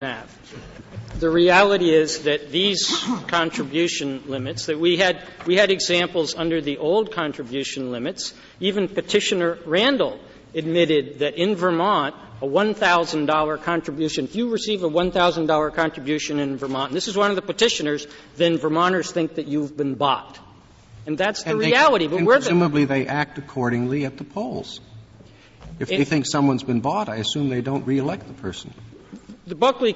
The reality is that these contribution limits, that we had, we had examples under the old contribution limits, even Petitioner Randall admitted that in Vermont, a $1,000 contribution, if you receive a $1,000 contribution in Vermont, and this is one of the petitioners, then Vermonters think that you've been bought. And that's the and reality. They, but and presumably the, they act accordingly at the polls. If they think someone's been bought, I assume they don't reelect the person. The Buckley